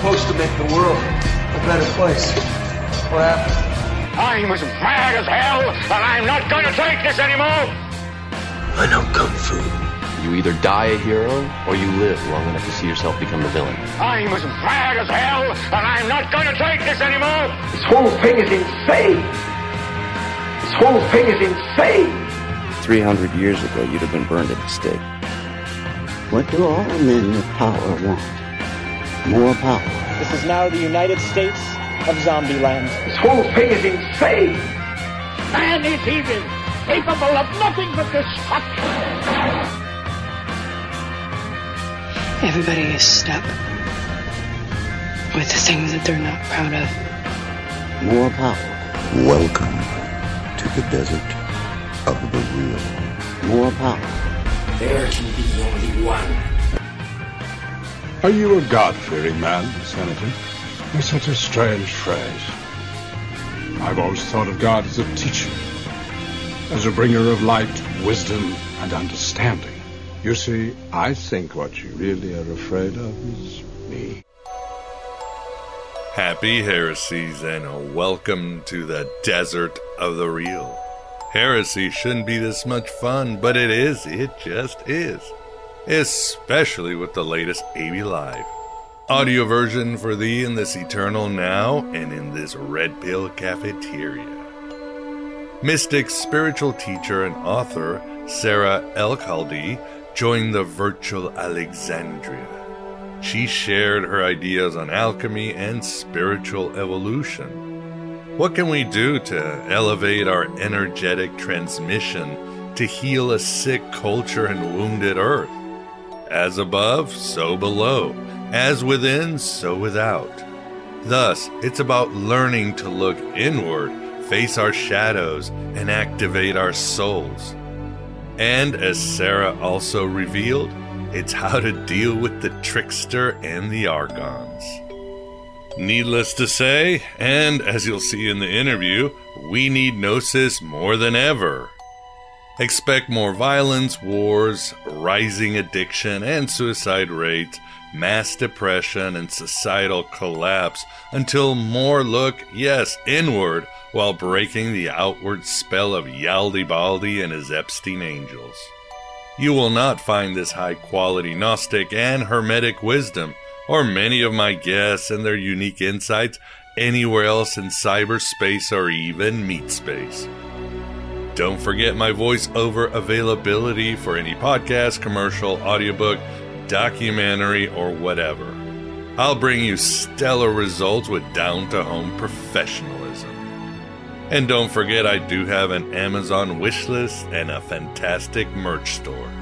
supposed to make the world a better place. What happened? I'm as mad as hell, and I'm not going to take this anymore. I know kung fu. You either die a hero or you live long enough to see yourself become the villain. I'm as mad as hell, and I'm not going to take this anymore. This whole thing is insane. This whole thing is insane. 300 years ago, you'd have been burned at the stake. What do all men with power want? More power. This is now the United States of Zombieland. This whole thing is insane. Man is evil, capable of nothing but destruction. Everybody is stuck with the things that they're not proud of. More power. Welcome to the desert of the real. More power. There can be only one. Are you a God-fearing man, Senator? It's such a strange phrase. I've always thought of God as a teacher, as a bringer of light, wisdom, and understanding. You see, I think what you really are afraid of is me. Happy heresies and welcome to the desert of the real. Heresy shouldn't be this much fun, but it is. It just is. Especially with the latest AB Live. Audio version for thee in this eternal now and in this red pill cafeteria. Mystic spiritual teacher and author Sarah Elkhaldi joined the virtual Alexandria. She shared her ideas on alchemy and spiritual evolution. What can we do to elevate our energetic transmission to heal a sick culture and wounded earth? As above, so below. As within, so without. Thus, it's about learning to look inward, face our shadows, and activate our souls. And as Sarah also revealed, it's how to deal with the trickster and the archons. Needless to say, and as you'll see in the interview, we need Gnosis more than ever. Expect more violence, wars, rising addiction and suicide rates, mass depression, and societal collapse until more look, yes, inward while breaking the outward spell of Yaldi and his Epstein angels. You will not find this high quality Gnostic and Hermetic wisdom, or many of my guests and their unique insights, anywhere else in cyberspace or even meat space. Don't forget my voiceover availability for any podcast, commercial, audiobook, documentary, or whatever. I'll bring you stellar results with down to home professionalism. And don't forget, I do have an Amazon wishlist and a fantastic merch store.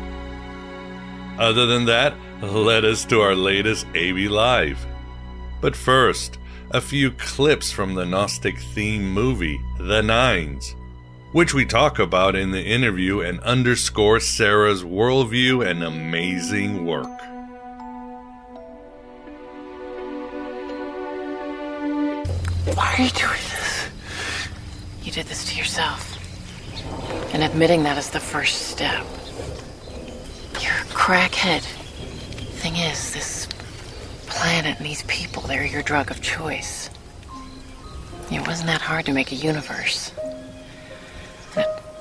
Other than that, let us to our latest AB Live. But first, a few clips from the Gnostic theme movie, The Nines, which we talk about in the interview and underscore Sarah's worldview and amazing work. Why are you doing this? You did this to yourself. And admitting that is the first step. You're a crackhead. Thing is, this planet and these people, they're your drug of choice. It wasn't that hard to make a universe.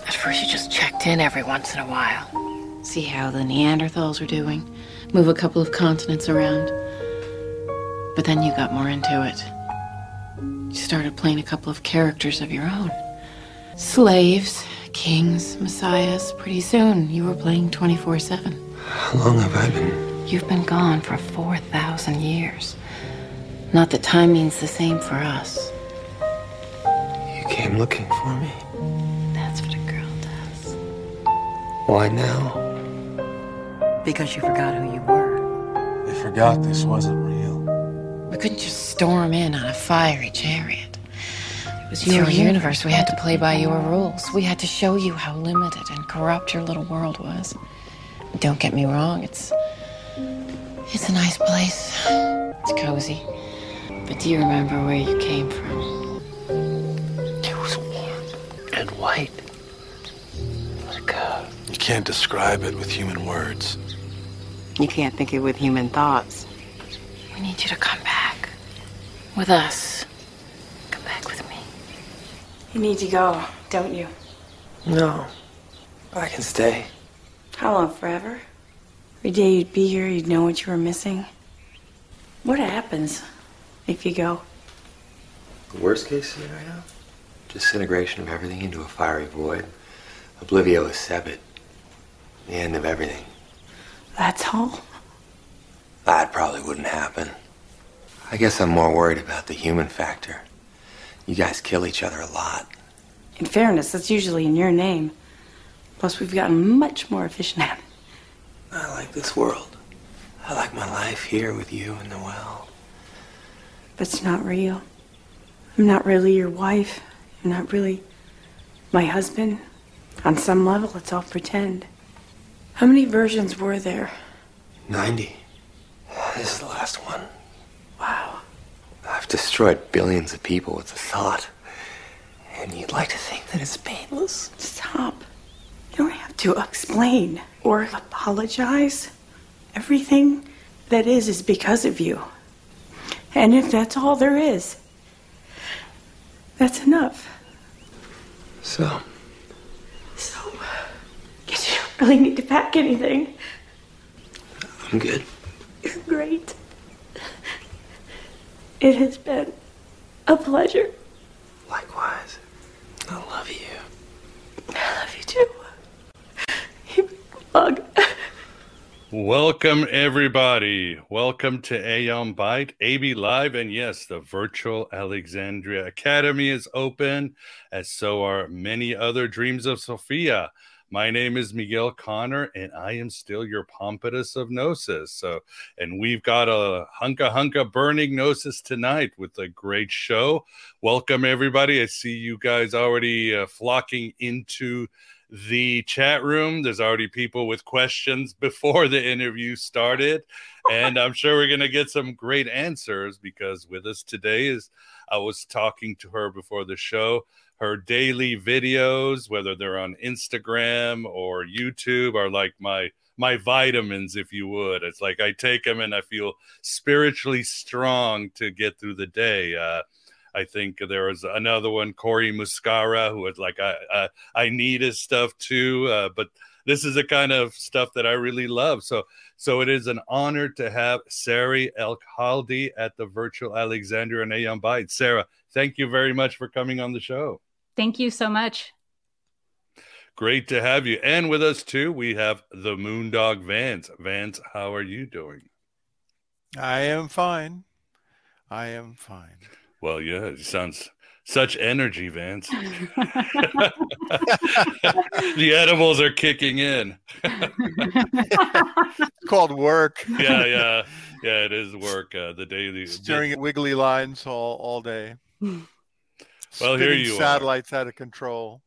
At, at first, you just checked in every once in a while. See how the Neanderthals were doing, move a couple of continents around. But then you got more into it. You started playing a couple of characters of your own slaves, kings, messiahs. Pretty soon, you were playing 24 7. How long have I been? You've been gone for 4,000 years. Not that time means the same for us. You came looking for me. Why now? Because you forgot who you were. They forgot this wasn't real. We couldn't just storm in on a fiery chariot. It was your universe. We had to play by your rules. We had to show you how limited and corrupt your little world was. Don't get me wrong, it's it's a nice place. It's cozy. But do you remember where you came from? It was warm and white. Like uh You can't describe it with human words. You can't think it with human thoughts. We need you to come back. With us. Come back with me. You need to go, don't you? No. I can stay. How long? Forever? Every day you'd be here, you'd know what you were missing. What happens if you go? The worst case scenario? Disintegration of everything into a fiery void. Oblivio is Sebit. The end of everything. That's all? That probably wouldn't happen. I guess I'm more worried about the human factor. You guys kill each other a lot. In fairness, that's usually in your name. Plus, we've gotten much more efficient at it. I like this world. I like my life here with you and the well. But it's not real. I'm not really your wife. I'm not really my husband. On some level, it's all pretend. How many versions were there? 90. This is the last one. Wow. I've destroyed billions of people with the thought. And you'd like to think that it's painless? Stop. You don't have to explain or apologize. Everything that is is because of you. And if that's all there is, that's enough. So? So, guess you don't really need to pack anything. I'm good. You're great. It has been a pleasure. Likewise. I love you. I love you too. You bug. Welcome, everybody. Welcome to Aeon Byte, AB Live, and yes, the virtual Alexandria Academy is open, as so are many other Dreams of Sophia. My name is Miguel Conner, and I am still your Pompatus of Gnosis. So, and we've got a hunka hunka burning Gnosis tonight with a great show. Welcome, everybody. I see you guys already uh, flocking into the chat room. There's already people with questions before the interview started. And I'm sure we're going to get some great answers because with us today is I was talking to her before the show. Her daily videos, whether they're on Instagram or YouTube, are like my my vitamins, if you would. It's like I take them and I feel spiritually strong to get through the day. Uh, I think there was another one, Cory Muscara, who was like, I, I, I need his stuff too. Uh, but this is the kind of stuff that I really love. So, so it is an honor to have Sari El Khaldi at the virtual Alexandria and Aeon Byte. Sarah, thank you very much for coming on the show. Thank you so much. Great to have you. And with us too, we have the Moondog Vance. Vance, how are you doing? I am fine. I am fine. Well, yeah, it sounds such energy, Vance. the edibles are kicking in. it's called work. yeah, yeah, yeah. It is work. Uh, the daily staring at wiggly lines all all day. Well, here you are. satellites out of control.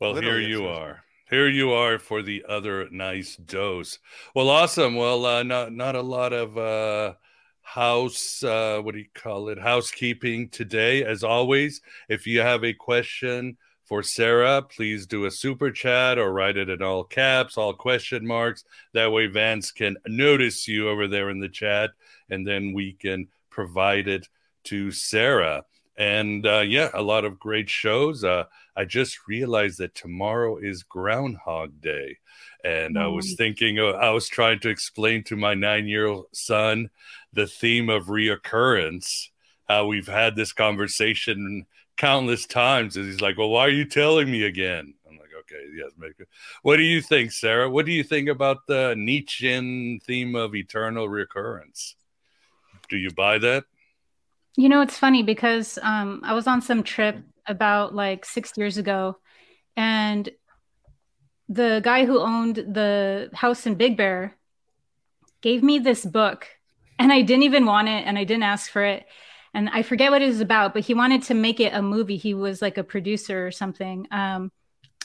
Well, Literally, here you are. Here you are for the other nice dose. Well, awesome. Well, uh, not not a lot of uh, house. Uh, what do you call it? Housekeeping today. As always, if you have a question for Sarah, please do a super chat or write it in all caps, all question marks. That way, Vance can notice you over there in the chat, and then we can provide it to Sarah. And uh, yeah, a lot of great shows. Uh, I just realized that tomorrow is Groundhog Day. And I was thinking, uh, I was trying to explain to my nine year old son the theme of reoccurrence. How we've had this conversation countless times. And he's like, Well, why are you telling me again? I'm like, Okay, yes, make it. What do you think, Sarah? What do you think about the Nietzschean theme of eternal recurrence? Do you buy that? You know, it's funny because um, I was on some trip about like six years ago, and the guy who owned the house in Big Bear gave me this book, and I didn't even want it, and I didn't ask for it, and I forget what it was about, but he wanted to make it a movie. He was like a producer or something, um,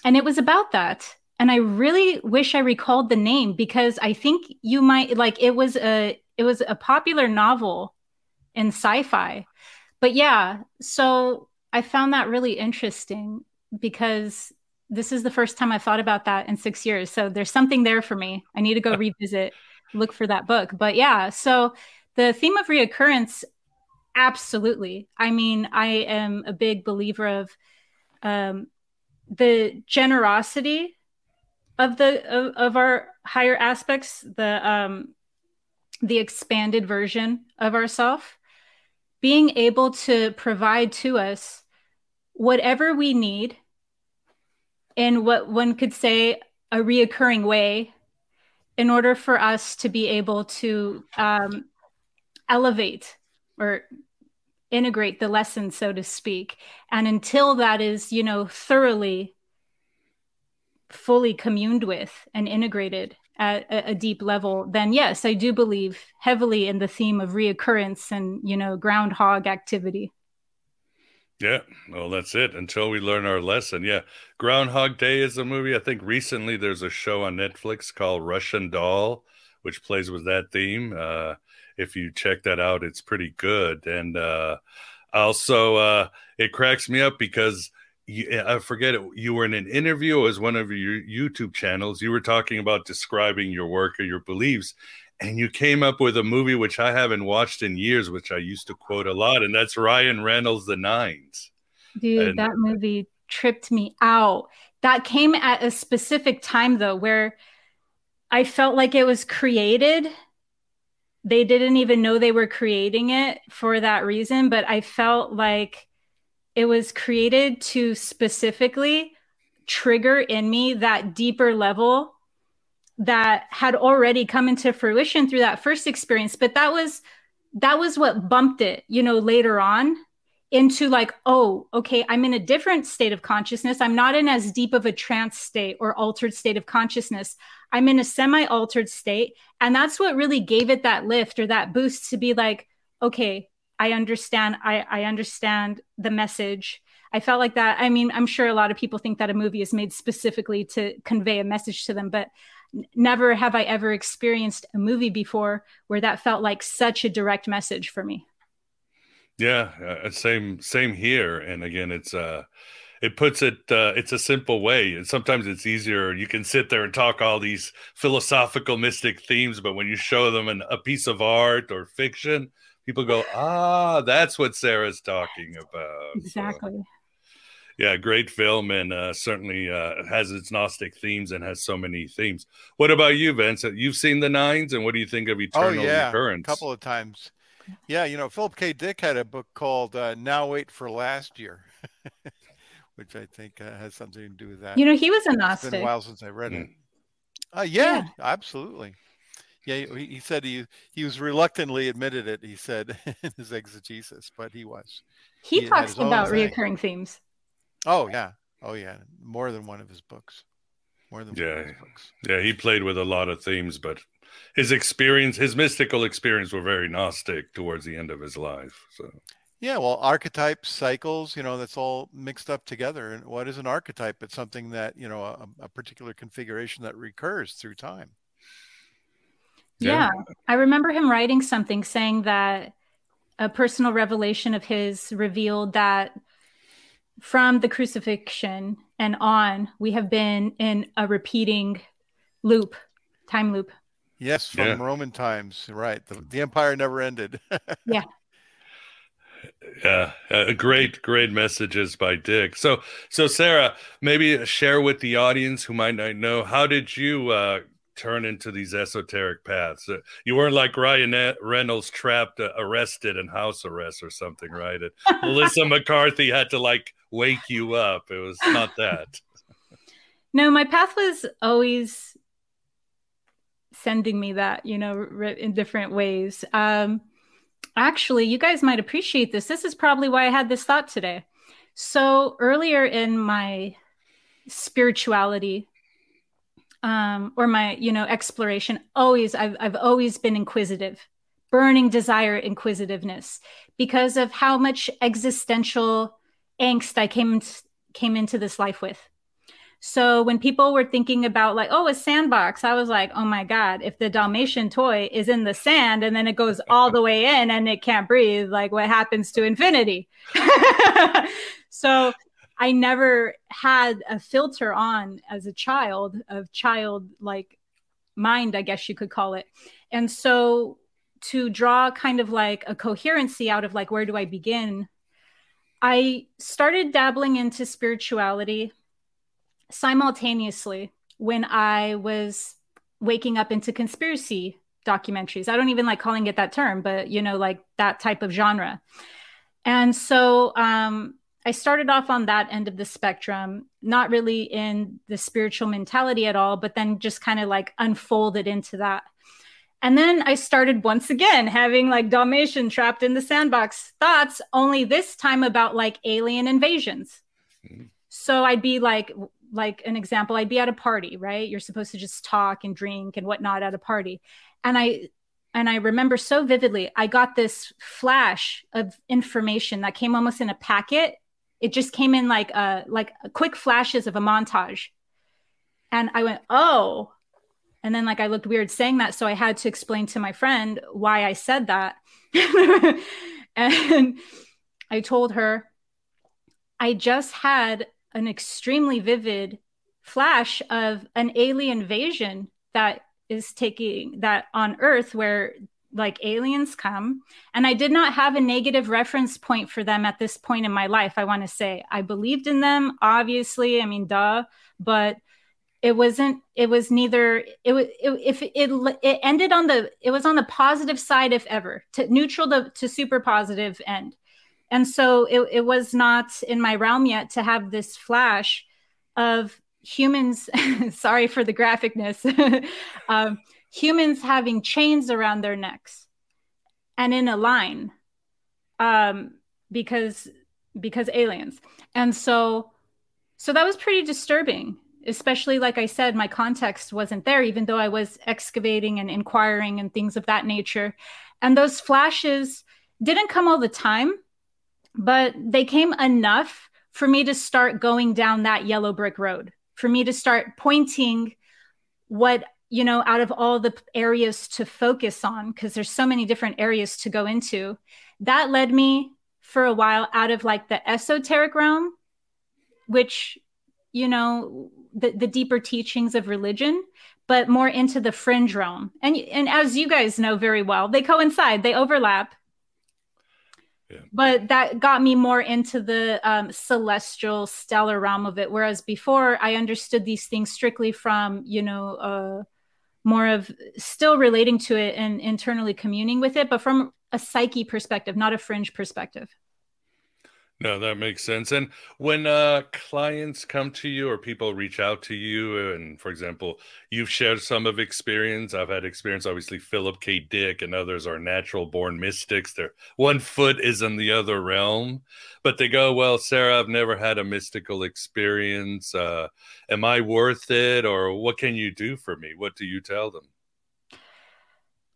and it was about that. And I really wish I recalled the name because I think you might like it was a it was a popular novel in sci-fi. But yeah, so I found that really interesting because this is the first time I've thought about that in six years. So there's something there for me. I need to go revisit, look for that book. But yeah, so the theme of reoccurrence, absolutely. I mean, I am a big believer of um, the generosity of the of, of our higher aspects, the um, the expanded version of ourself being able to provide to us whatever we need in what one could say a reoccurring way in order for us to be able to um, elevate or integrate the lesson so to speak. And until that is you know thoroughly fully communed with and integrated at a, deep level, then yes, I do believe heavily in the theme of reoccurrence and you know groundhog activity. Yeah, well, that's it. Until we learn our lesson. Yeah, Groundhog Day is a movie. I think recently there's a show on Netflix called Russian Doll, which plays with that theme. Uh, if you check that out, it's pretty good. And uh, also, uh, it cracks me up because you, eh, I forget it. You were in an interview as one of your YouTube channels. You were talking about describing your work or your beliefs, and you came up with a movie which I haven't watched in years, which I used to quote a lot, and that's Ryan Reynolds' The Nines. Dude, and, that movie tripped me out. That came at a specific time though, where I felt like it was created. They didn't even know they were creating it for that reason, but I felt like it was created to specifically trigger in me that deeper level that had already come into fruition through that first experience. But that was that was what bumped it you know later on into like oh okay i'm in a different state of consciousness. I'm not in as deep of a trance state or altered state of consciousness. I'm in a semi altered state. And that's what really gave it that lift or that boost to be like okay I understand. I, I understand the message. I felt like that. I mean, I'm sure a lot of people think that a movie is made specifically to convey a message to them, but never have I ever experienced a movie before where that felt like such a direct message for me. Yeah, uh, same same here. And again, it's uh it puts it uh, it's a simple way and sometimes it's easier you can sit there and talk all these philosophical mystic themes but when you show them an, a piece of art or fiction people go, ah, that's what Sarah's talking about. Exactly. So, yeah, great film and uh, certainly uh, has its Gnostic themes and has so many themes. What about you, Vince? You've seen the Nines, and what do you think of oh, Eternal oh, yeah, Recurrence? A couple of times. Yeah, you know, Philip K. Dick had a book called uh, "Now Wait for Last Year," which I think uh, has something to do with that. You know, he was a Gnostic. It's been a while since I read mm. it. Uh, yeah, yeah, absolutely. Yeah, he, he said he he was reluctantly admitted it. He said in his exegesis, but he was. He, he talks about reoccurring themes. Oh yeah, oh yeah, more than one of his books. More than yeah, yeah. He played with a lot of themes, but his experience, his mystical experience, were very gnostic towards the end of his life. So. Yeah, well, archetypes, cycles, you know, that's all mixed up together. And what is an archetype? It's something that, you know, a, a particular configuration that recurs through time. Yeah. yeah. I remember him writing something saying that a personal revelation of his revealed that from the crucifixion and on, we have been in a repeating loop, time loop. Yes, from yeah. Roman times, right? The, the empire never ended. yeah. Yeah, uh, great, great messages by Dick. So, so Sarah, maybe share with the audience who might not know how did you uh, turn into these esoteric paths. Uh, you weren't like Ryan Reynolds trapped, uh, arrested in house arrest or something, right? And Melissa McCarthy had to like wake you up. It was not that. No, my path was always sending me that, you know, in different ways. Um, actually, you guys might appreciate this. This is probably why I had this thought today. So earlier in my spirituality um, or my you know exploration always I've, I've always been inquisitive burning desire inquisitiveness because of how much existential angst i came came into this life with. So when people were thinking about like oh a sandbox i was like oh my god if the dalmatian toy is in the sand and then it goes all the way in and it can't breathe like what happens to infinity? So I never had a filter on as a child of child like mind, I guess you could call it. And so to draw kind of like a coherency out of like, where do I begin? I started dabbling into spirituality simultaneously when I was waking up into conspiracy documentaries. I don't even like calling it that term, but you know, like that type of genre. And so um, I started off on that end of the spectrum, not really in the spiritual mentality at all, but then just kind of like unfolded into that. And then I started once again having like Dalmatian trapped in the sandbox thoughts, only this time about like alien invasions. Mm-hmm. So I'd be like, like an example, I'd be at a party, right? You're supposed to just talk and drink and whatnot at a party. And I and I remember so vividly, I got this flash of information that came almost in a packet it just came in like a like quick flashes of a montage. And i went oh. And then like i looked weird saying that so i had to explain to my friend why i said that. And i told her i just had an extremely vivid flash of an alien invasion that is taking that on earth where like aliens come and i did not have a negative reference point for them at this point in my life i want to say. I believed in them obviously i mean duh but it wasn't it was neither it was it, if it, it ended on the it was on the positive side if ever to neutral to, to super positive end. And so it, it was not in my realm yet to have this flash of humans sorry for the graphicness um, humans having chains around their necks and in a line um, because because aliens. And so so that was pretty disturbing especially like i said my context wasn't there even though i was excavating and inquiring and things of that nature. And those flashes didn't come all the time but they came enough for me to start going down that yellow brick road for me to start pointing what you know, out of all the areas to focus on, because there's so many different areas to go into, that led me for a while out of like the esoteric realm, which, you know, the, the deeper teachings of religion, but more into the fringe realm. And, and as you guys know very well, they coincide, they overlap. Yeah. But that got me more into the um, celestial, stellar realm of it. Whereas before, I understood these things strictly from, you know, uh, more of still relating to it and internally communing with it, but from a psyche perspective, not a fringe perspective. No, that makes sense. And when uh, clients come to you or people reach out to you, and for example, you've shared some of experience. I've had experience. Obviously, Philip K. Dick and others are natural born mystics. They're one foot is in the other realm, but they go, "Well, Sarah, I've never had a mystical experience. Uh, am I worth it, or what can you do for me?" What do you tell them?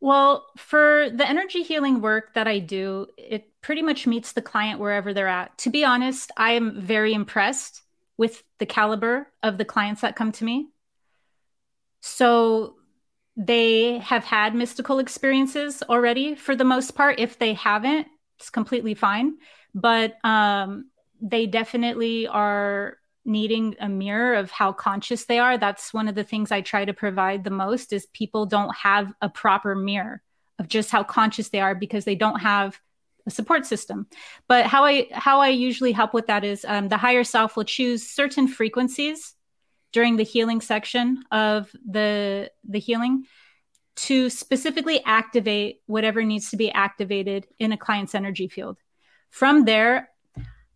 Well, for the energy healing work that I do, it pretty much meets the client wherever they're at. To be honest, I am very impressed with the caliber of the clients that come to me. So they have had mystical experiences already for the most part. If they haven't, it's completely fine. But um, they definitely are needing a mirror of how conscious they are that's one of the things i try to provide the most is people don't have a proper mirror of just how conscious they are because they don't have a support system. But how i how i usually help with that is um, the higher self will choose certain frequencies during the healing section of the the healing to specifically activate whatever needs to be activated in a client's energy field. From there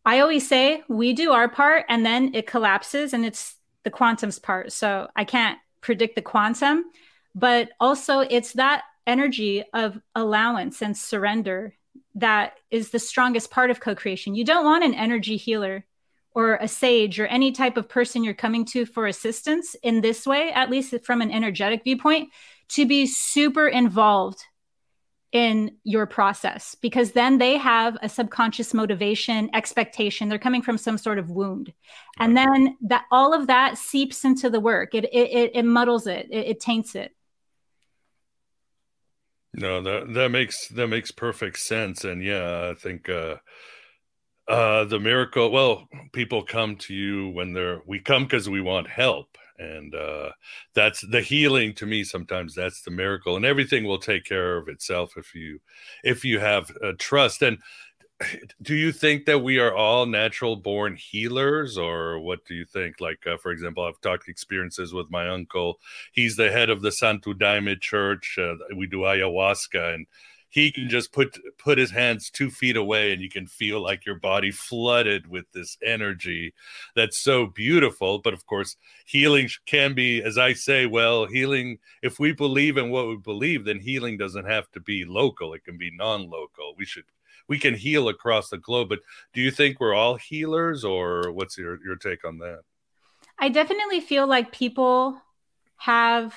I always say we do our part and then it collapses and it's the quantum's part. So I can't predict the quantum, but also it's that energy of allowance and surrender that is the strongest part of co-creation you don't want an energy healer or a sage or any type of person you're coming to for assistance in this way at least from an energetic viewpoint to be super involved in your process because then they have a subconscious motivation expectation. They're coming from some sort of wound. And then that all of that seeps into the work. It it, it, muddles it, it it taints it. No that that makes that makes perfect sense. And yeah i think uh uh the miracle well people come to you when they're we come because we want help and uh, that's the healing to me sometimes that's the miracle and everything will take care of itself if you if you have uh, trust and do you think that we are all natural born healers or what do you think? Like uh, for example i've talked experiences with my uncle he's the head of the santo daime church uh, we do ayahuasca and he can just put put his hands two feet away and you can feel like your body flooded with this energy that's so beautiful. But of course healing can be as i say well healing if we believe in what we believe then healing doesn't have to be local. It can be non-local. We should we can heal across the globe. But do you think we're all healers or what's your your take on that? I definitely feel like people have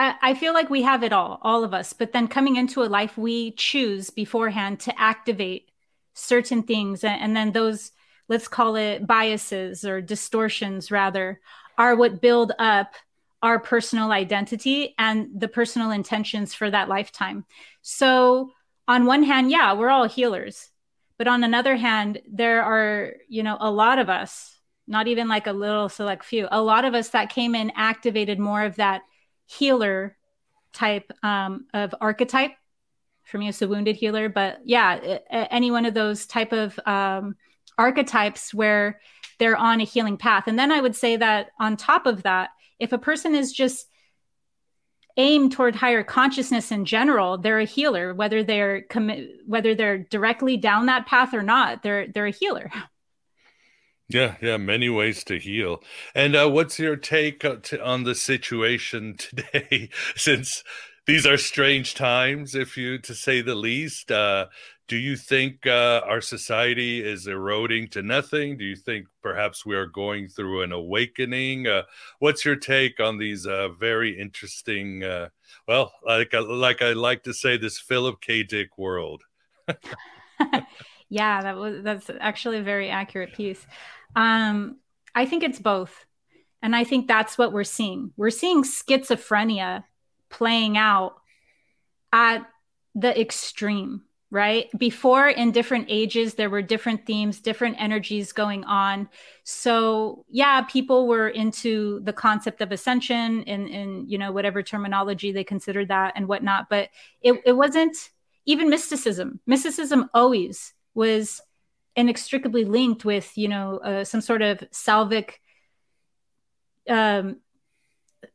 I feel like we have it all, all of us. But then coming into a life, we choose beforehand to activate certain things. And then those, let's call it biases or distortions, rather, are what build up our personal identity and the personal intentions for that lifetime. So, on one hand, yeah, we're all healers. But on another hand, there are, you know, a lot of us, not even like a little select few, a lot of us that came in activated more of that healer type um, of archetype. For me, it's a wounded healer, but yeah, any one of those type of um, archetypes where they're on a healing path. And then I would say that on top of that, if a person is just aimed toward higher consciousness in general, they're a healer. Whether they're commi- whether they're directly down that path or not, they're they're a healer. Yeah, yeah, many ways to heal. And uh, what's your take uh, on the situation today? Since these are strange times, if you to say the least. Uh, do you think uh, our society is eroding to nothing? Do you think perhaps we are going through an awakening? Uh, what's your take on these uh, very interesting? well, like like I like to say, this Philip K. Dick world. yeah, that was that's actually a very accurate piece. Um, I think it's both. And I think that's what we're seeing. We're seeing schizophrenia playing out at the extreme, right? Before, in different ages, there were different themes, different energies going on. So, yeah, people were into the concept of ascension in, in you know, whatever terminology they considered that and whatnot. But it, it wasn't even mysticism. Mysticism always was inextricably linked with you know uh, some sort of salvic um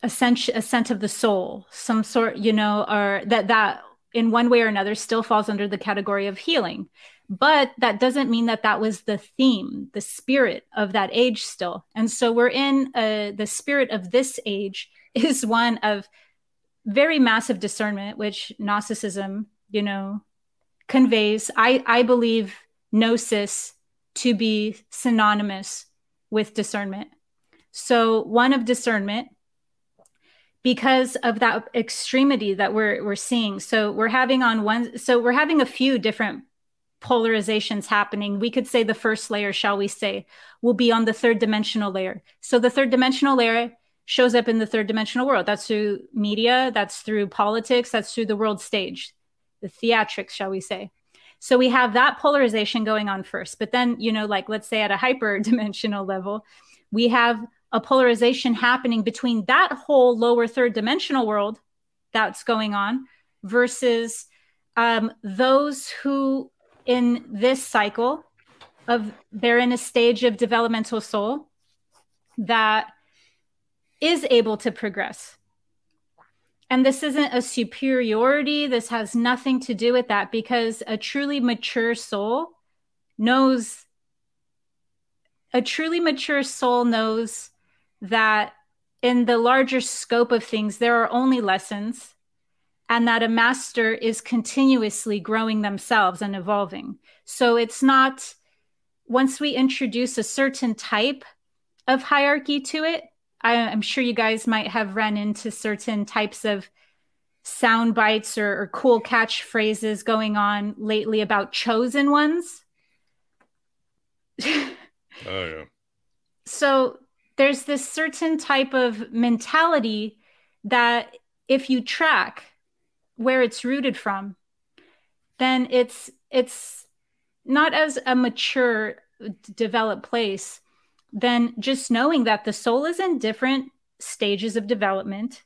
ascent ascent of the soul some sort you know or that that in one way or another still falls under the category of healing. But that doesn't mean that that was the theme the spirit of that age still. And so we're in uh, the spirit of this age is one of very massive discernment which gnosticism you know conveys. I i believe gnosis to be synonymous with discernment. So, one of discernment, because of that extremity that we're we're seeing. So we're having on one. So we're having a few different polarizations happening. We could say the first layer, shall we say, will be on the third dimensional layer. So the third dimensional layer shows up in the third dimensional world. That's through media. That's through politics. That's through the world stage, the theatrics, shall we say. So we have that polarization going on first. But then, you know, like let's say at a hyperdimensional level, we have a polarization happening between that whole lower third dimensional world that's going on versus um, those who in this cycle of they're in a stage of developmental soul that is able to progress and this isn't a superiority. This has nothing to do with that because a truly mature soul knows, a truly mature soul knows that in the larger scope of things, there are only lessons and that a master is continuously growing themselves and evolving. So it's not once we introduce a certain type of hierarchy to it, I, am sure you guys might have run into certain types of sound bites or, or cool catchphrases going on lately about chosen ones. oh, yeah. So there's this certain type of mentality that if you track where it's rooted from, then it's it's not as a mature developed place than just knowing that the soul is in different stages of development.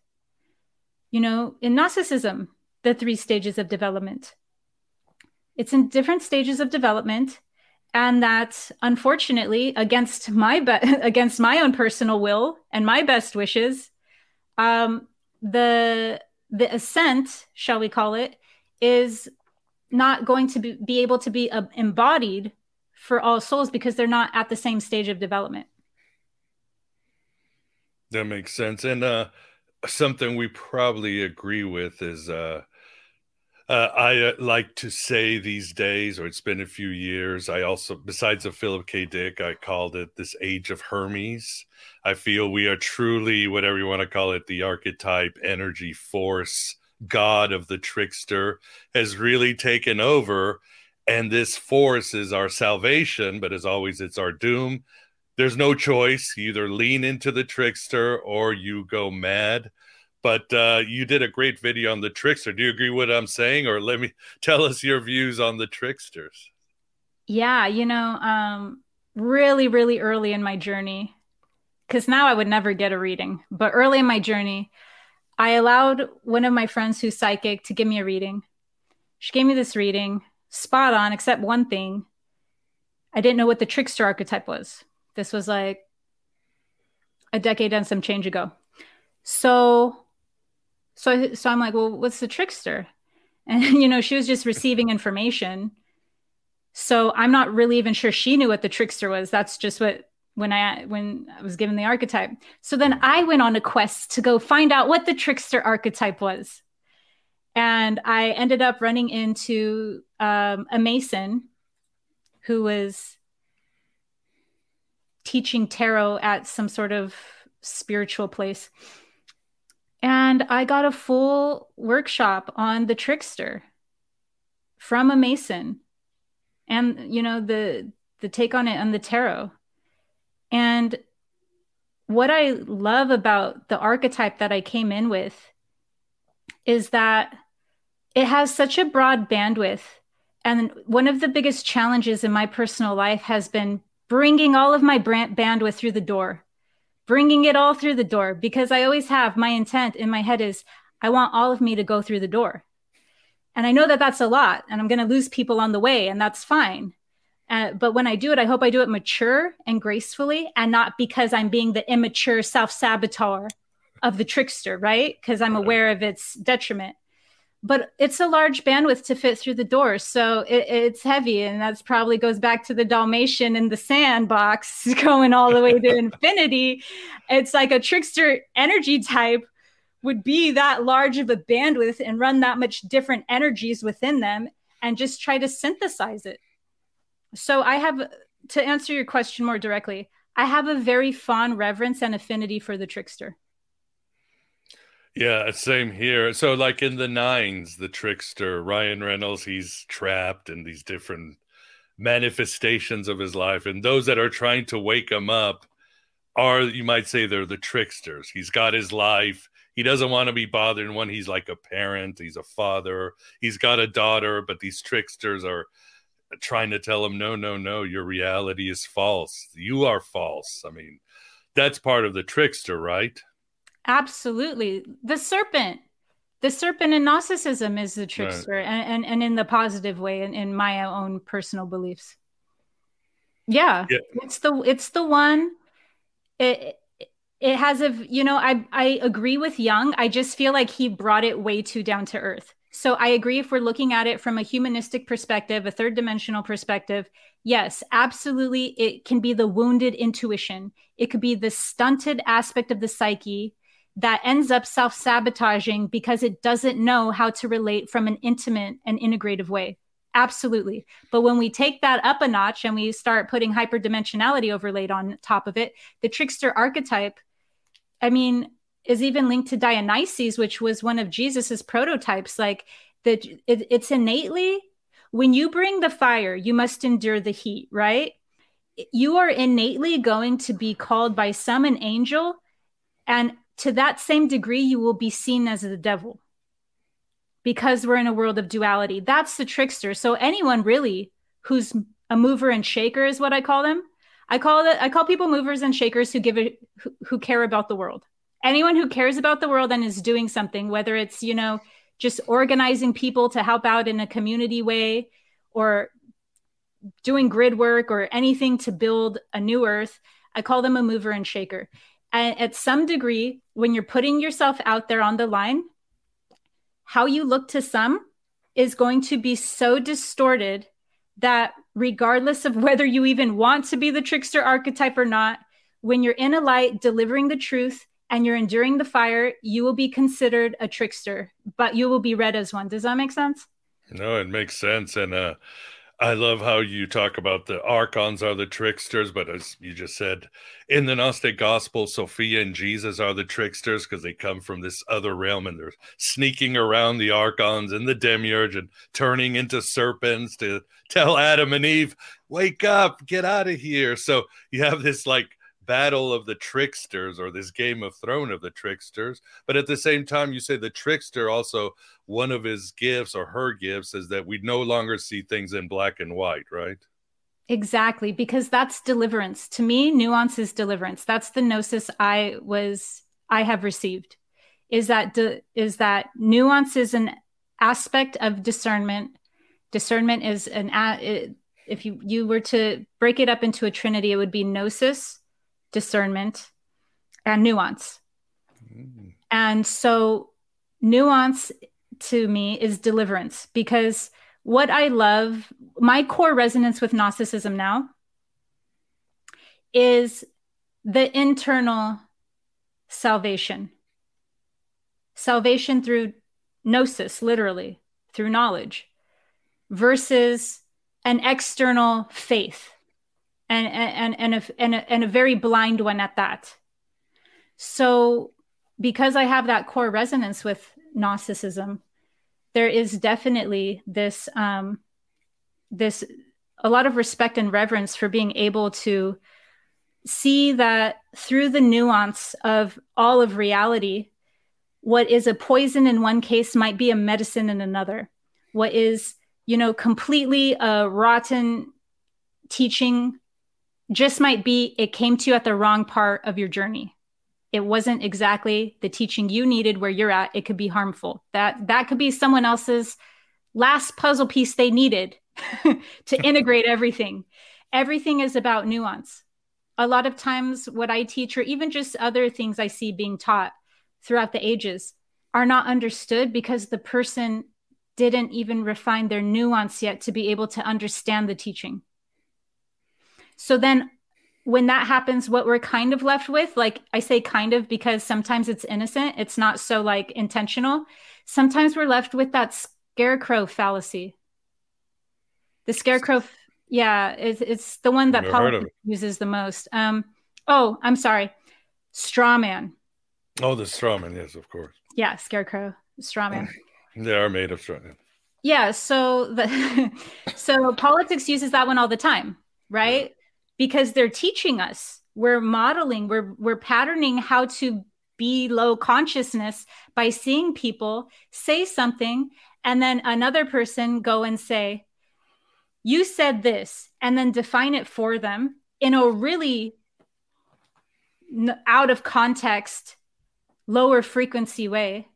You know, in Gnosticism, the three stages of development. It's in different stages of development and that unfortunately against my be- against my own personal will and my best wishes um, the the ascent shall we call it is not going to be, be able to be uh, embodied for all souls because they're not at the same stage of development that makes sense and uh something we probably agree with is uh uh, I uh, like to say these days, or it's been a few years. I also, besides of Philip K. Dick, I called it this age of Hermes. I feel we are truly, whatever you want to call it, the archetype, energy, force, god of the trickster has really taken over. And this force is our salvation, but as always, it's our doom. There's no choice. You either lean into the trickster or you go mad but uh, you did a great video on the trickster. Do you agree with what I'm saying, or let me tell us your views on the tricksters? Yeah, you know, um, really, really early in my journey, because now I would never get a reading, but early in my journey, I allowed one of my friends who's psychic to give me a reading. She gave me this reading, spot on, except one thing. I didn't know what the trickster archetype was. This was like a decade and some change ago. So so so I'm like, well, what's the trickster? And you know, she was just receiving information. So I'm not really even sure she knew what the trickster was. That's just what when I when I was given the archetype. So then I went on a quest to go find out what the trickster archetype was. And I ended up running into um, a Mason who was teaching tarot at some sort of spiritual place and I got a full workshop on the trickster from a Mason and you know the the take on it on the tarot. And what I love about the archetype that I came in with is that it has such a broad bandwidth. And one of the biggest challenges in my personal life has been bringing all of my bandwidth through the door bringing it all through the door because I always have my intent in my head is I want all of me to go through the door. And I know that that's a lot and I'm going to lose people on the way and that's fine. Uh, but when I do it, I hope I do it mature and gracefully and not because I'm being the immature self saboteur of the trickster, right? Because I'm aware of its detriment but it's a large bandwidth to fit through the door so it, it's heavy and that's probably goes back to the dalmatian in the sandbox going all the way to infinity. It's like a trickster energy type would be that large of a bandwidth and run that much different energies within them and just try to synthesize it. So i have to answer your question more directly i have a very fond reverence and affinity for the trickster yeah, same here. So, like in the nines, the trickster, Ryan Reynolds, he's trapped in these different manifestations of his life. And those that are trying to wake him up are, you might say, they're the tricksters. He's got his life. He doesn't want to be bothered when he's like a parent, he's a father, he's got a daughter, but these tricksters are trying to tell him, no, no, no, your reality is false. You are false. I mean, that's part of the trickster, right? Absolutely. The serpent. The serpent in Gnosticism is the trickster, right. and, and, and in the positive way, in, in my own personal beliefs. Yeah, yeah, it's the it's the one. It it has a you know I I agree with Jung. I just feel like he brought it way too down to earth. So I agree if we're looking at it from a humanistic perspective, a third dimensional perspective, yes, absolutely it can be the wounded intuition. It could be the stunted aspect of the psyche that ends up self sabotaging because it doesn't know how to relate from an intimate and integrative way. Absolutely. But when we take that up a notch and we start putting hyperdimensionality overlaid on top of it, the trickster archetype, I mean, is even linked to Dionysus, which was one of Jesus's prototypes. Like that, it, it's innately when you bring the fire, you must endure the heat, right? You are innately going to be called by some an angel, and to that same degree, you will be seen as the devil because we're in a world of duality. That's the trickster. So anyone really who's a mover and shaker is what I call them. I call it I call people movers and shakers who give it who, who care about the world. Anyone who cares about the world and is doing something, whether it's, you know, just organizing people to help out in a community way or doing grid work or anything to build a new earth, I call them a mover and shaker. And at some degree, when you're putting yourself out there on the line, how you look to some is going to be so distorted that regardless of whether you even want to be the trickster archetype or not, when you're in a light delivering the truth and you're enduring the fire, you will be considered a trickster, but you will be read as one. Does that make sense? No, it makes sense. And uh, I love how you talk about the archons are the tricksters, but as you just said, in the Gnostic Gospel, Sophia and Jesus are the tricksters because they come from this other realm and they're sneaking around the archons and the demiurge and turning into serpents to tell Adam and Eve, wake up, get out of here. So you have this like battle of the tricksters or this game of throne of the tricksters but at the same time you say the trickster also one of his gifts or her gifts is that we no longer see things in black and white right? Exactly because that's deliverance. To me nuance is deliverance. That's the gnosis i was i have received is that de- is that nuance is an aspect of discernment. Discernment is an a- if you you were to break it up into a trinity it would be gnosis discernment, and nuance. Mm. And so, nuance to me is deliverance because what I love, my core resonance with Gnosticism now is the internal salvation. Salvation through gnosis, literally, through knowledge, versus an external faith and and and a, and a, and a very blind one at that. So, because I have that core resonance with Gnosticism, there is definitely this um, this a lot of respect and reverence for being able to see that through the nuance of all of reality, what is a poison in one case might be a medicine in another. What is you know completely a rotten teaching just might be it came to you at the wrong part of your journey. It wasn't exactly the teaching you needed where you're at. It could be harmful. That that could be someone else's last puzzle piece they needed to integrate everything. Everything is about nuance. A lot of times what i teach or even just other things i see being taught throughout the ages are not understood because the person didn't even refine their nuance yet to be able to understand the teaching so then when that happens, what we're kind of left with, like I say kind of because sometimes it's innocent, it's not so like intentional. Sometimes we're left with that scarecrow fallacy. The scarecrow, yeah, it's, it's the one that politics uses the most. Um, oh, I'm sorry, straw man. Oh, the straw man, yes, of course. Yeah, scarecrow, straw man. they are made of straw. Man. Yeah, so the so politics uses that one all the time, right? Because they're teaching us. We're modeling we're we're patterning how to be low consciousness by seeing people say something and then another person go and say you said this and then define it for them in a really out of context lower frequency way.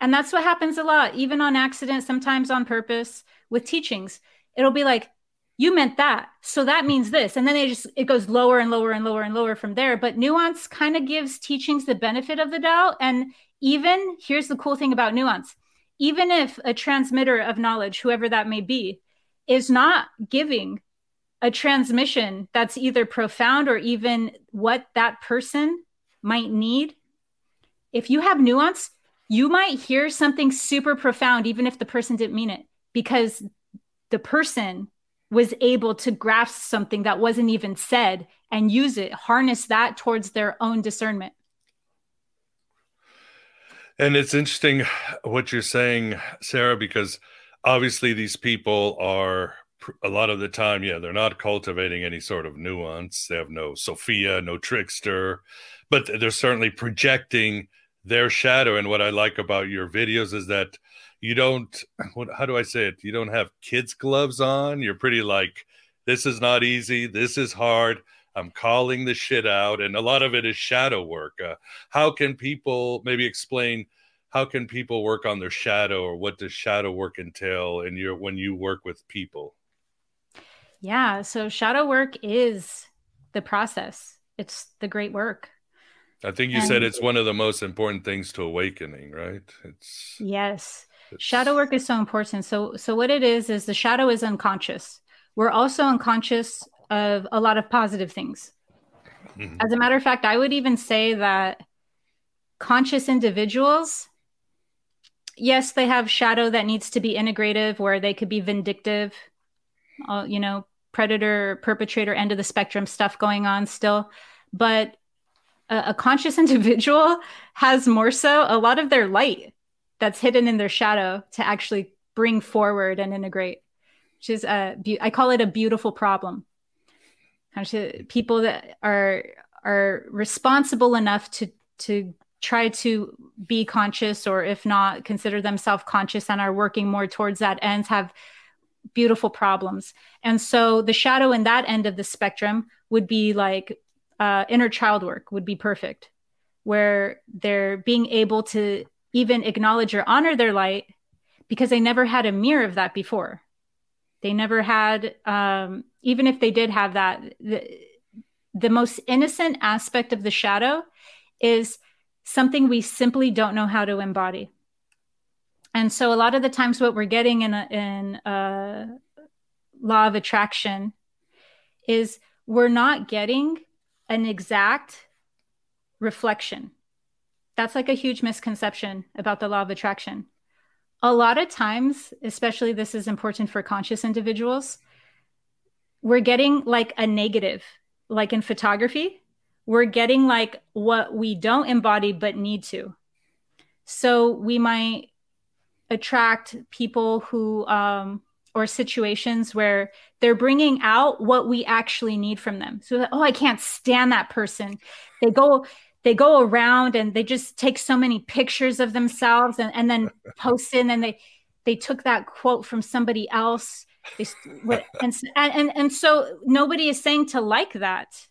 And that's what happens a lot even on accident sometimes on purpose with teachings. It'll be like you meant that. So that mm-hmm. means this. And then it just it goes lower and lower and lower and lower from there. But nuance kind of gives teachings the benefit of the doubt. And even here's the cool thing about nuance. Even if a transmitter of knowledge whoever that may be is not giving a transmission that's either profound or even what that person might need if you have nuance, you might hear something super profound, even if the person didn't mean it, because the person was able to grasp something that wasn't even said and use it, harness that towards their own discernment. And it's interesting what you're saying, Sarah, because obviously these people are a lot of the time, yeah, they're not cultivating any sort of nuance. They have no Sophia, no trickster, but they're certainly projecting their shadow. And what I like about your videos is that you don't, what, how do I say it? You don't have kids' gloves on. You're pretty like, this is not easy. This is hard. I'm calling the shit out. And a lot of it is shadow work. Uh, how can people maybe explain? How can people work on their shadow, or what does shadow work entail in your when you work with people? Yeah. So shadow work is the process. It's the great work. I think you and, said it's one of the most important things to awakening, right? It's Yes. It's, shadow work is so important. So so what it is is the shadow is unconscious. We're also unconscious of a lot of positive things. Mm-hmm. As a matter of fact, I would even say that conscious individuals yes, they have shadow that needs to be integrative where they could be vindictive, uh, you know, predator perpetrator end of the spectrum stuff going on still but a, a, conscious individual has more so a lot of their light that's hidden in their shadow to actually bring forward and integrate which is a i call it a beautiful problem people that are are responsible enough to to try to be conscious or if not consider themselves conscious and are working more towards that ends have beautiful problems. And so the shadow in that end of the spectrum would be like uh, inner child work would be perfect, where they're being able to even acknowledge or honor their light because they never had a mirror of that before. They never had, um, even if they did have that, the, the most innocent aspect of the shadow is something we simply don't know how to embody and so a lot of the times what we're getting in a, in a law of attraction is we're not getting an exact reflection that's like a huge misconception about the law of attraction a lot of times especially this is important for conscious individuals we're getting like a negative like in photography we're getting like what we don't embody but need to so we might attract people who um, or situations where they're bringing out what we actually need from them. So that, oh, I can't stand that person. They go they go around and they just take so many pictures of themselves and, and then post in and they they took that quote from somebody else. They, and, and and so nobody is saying to like that.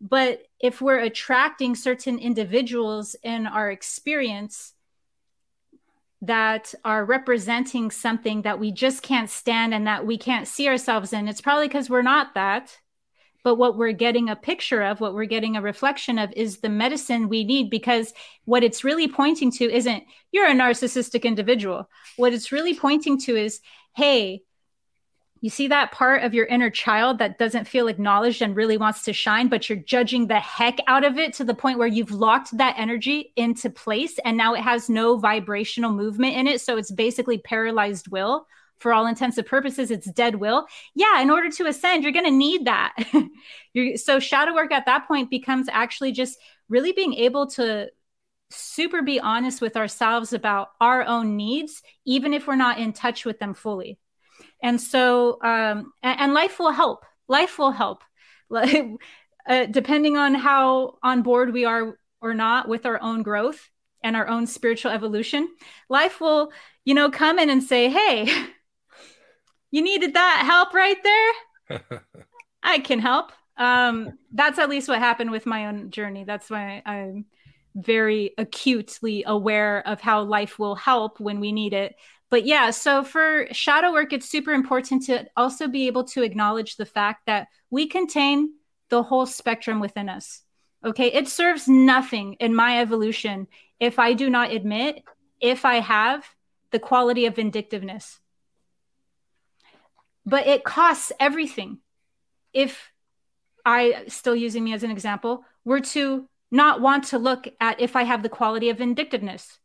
But if we're attracting certain individuals in our experience, that are representing something that we just can't stand and that we can't see ourselves in. It's probably because we're not that. But what we're getting a picture of, what we're getting a reflection of, is the medicine we need because what it's really pointing to isn't you're a narcissistic individual. What it's really pointing to is, hey, you see that part of your inner child that doesn't feel acknowledged and really wants to shine, but you're judging the heck out of it to the point where you've locked that energy into place and now it has no vibrational movement in it. So it's basically paralyzed will. For all intents and purposes, it's dead will. Yeah, in order to ascend, you're going to need that. so shadow work at that point becomes actually just really being able to super be honest with ourselves about our own needs, even if we're not in touch with them fully and so um, and, and, life will help life will help uh, depending on how on board we are or not with our own growth and our own spiritual evolution life will you know come in and say hey you needed that help right there i can help um, that's at least what happened with my own journey that's why i'm very acutely aware of how life will help when we need it but yeah, so for shadow work, it's super important to also be able to acknowledge the fact that we contain the whole spectrum within us. Okay. It serves nothing in my evolution if I do not admit if I have the quality of vindictiveness. But it costs everything if I, still using me as an example, were to not want to look at if I have the quality of vindictiveness.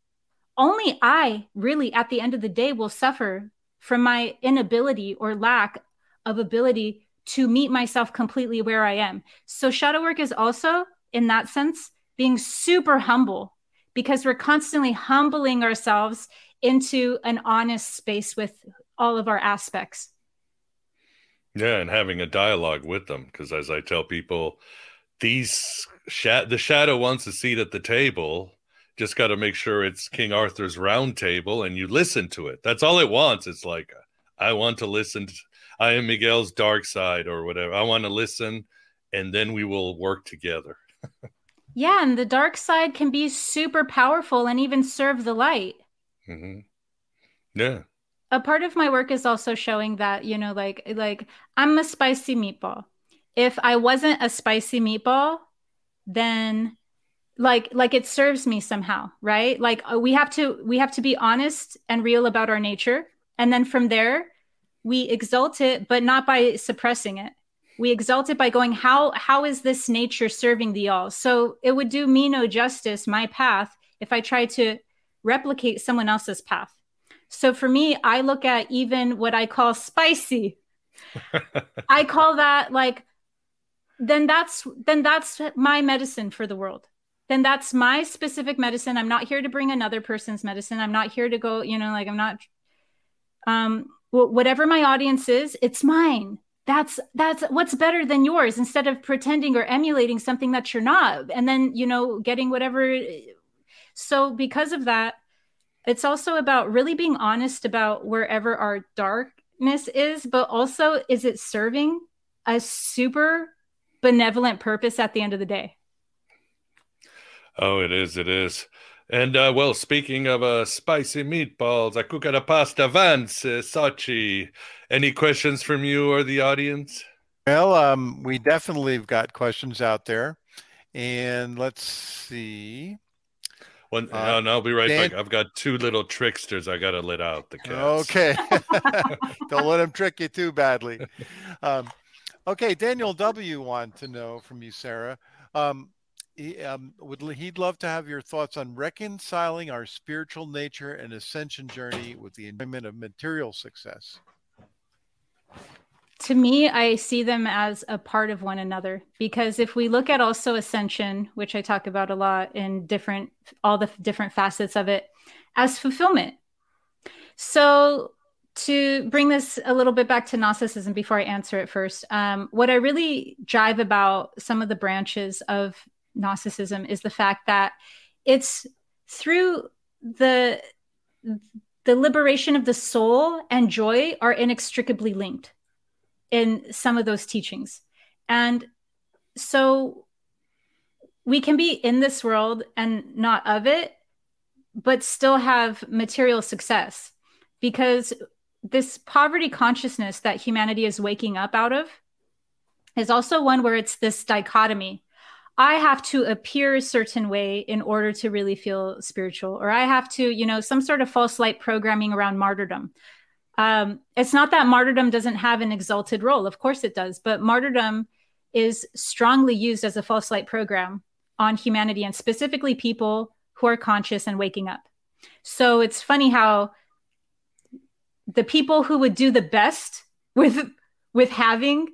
Only I, really, at the end of the day, will suffer from my inability or lack of ability to meet myself completely where I am. So, shadow work is also, in that sense, being super humble because we're constantly humbling ourselves into an honest space with all of our aspects. Yeah, and having a dialogue with them because as I tell people, these sh- the shadow wants a seat at the table. Just got to make sure it's King Arthur's round table and you listen to it. That's all it wants. It's like I want to listen. To, I am Miguel's dark side or whatever. I want to listen and then we will work together. yeah, and the dark side can be super powerful and even serve the light. Mm-hmm. Yeah. A part of my work is also showing that, you know, like like I'm a spicy meatball. If I wasn't a spicy meatball, then like like it serves me somehow, right? Like uh, we have to we have to be honest and real about our nature. And then from there, we exalt it, but not by suppressing it. We exalt it by going, how how is this nature serving the all? So it would do me no justice, my path, if I tried to replicate someone else's path. So for me, I look at even what I call spicy. I call that like then that's then that's my medicine for the world. Then that's my specific medicine. I'm not here to bring another person's medicine. I'm not here to go, you know, like I'm not um whatever my audience is, it's mine. That's that's what's better than yours instead of pretending or emulating something that you're not and then, you know, getting whatever so because of that, it's also about really being honest about wherever our darkness is, but also is it serving a super benevolent purpose at the end of the day? Oh, it is. It is. And uh, well, speaking of uh, spicy meatballs, I cook at a pasta vance, uh, Sachi. Any questions from you or the audience? Well, um, we definitely have got questions out there. And let's see. One, uh, no, I'll be right Dan- back. I've got two little tricksters. I got to let out the cats. Okay, don't let them trick you too badly. Um, okay, Daniel W. want to know from you, Sarah. Um, he, um, would he'd love to have your thoughts on reconciling our spiritual nature and ascension journey with the enjoyment of material success to me, I see them as a part of one another because if we look at also ascension, which I talk about a lot in different, all the different facets of it, as fulfillment. So, to bring this a little bit back to Gnosticism before I answer it first, um, what I really drive about some of the branches of Gnosticism is the fact that it's through the the liberation of the soul and joy are inextricably linked in some of those teachings. And so we can be in this world and not of it, but still have material success because this poverty consciousness that humanity is waking up out of is also one where it's this dichotomy. I have to appear a certain way in order to really feel spiritual, or I have to, you know, some sort of false light programming around martyrdom um, it's not that martyrdom doesn't have an exalted role. Of course it does. But martyrdom is strongly used as a false light program on humanity and specifically people who are conscious and waking up. So it's funny how the people who would do the best with with having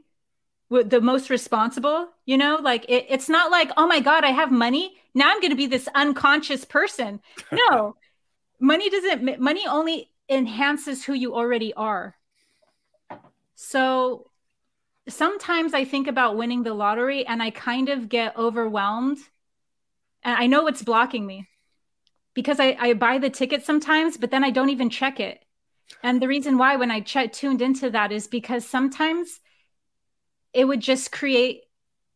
with the most responsible you know like it, it's not like oh my god i have money now i'm going to be this unconscious person no money doesn't money only enhances who you already are. So sometimes I think about winning the lottery and I kind of get overwhelmed. And I know it's blocking me because I, I buy the ticket sometimes, but then I don't even check it. And the reason why, when I ch- tuned into that, is because sometimes it would just create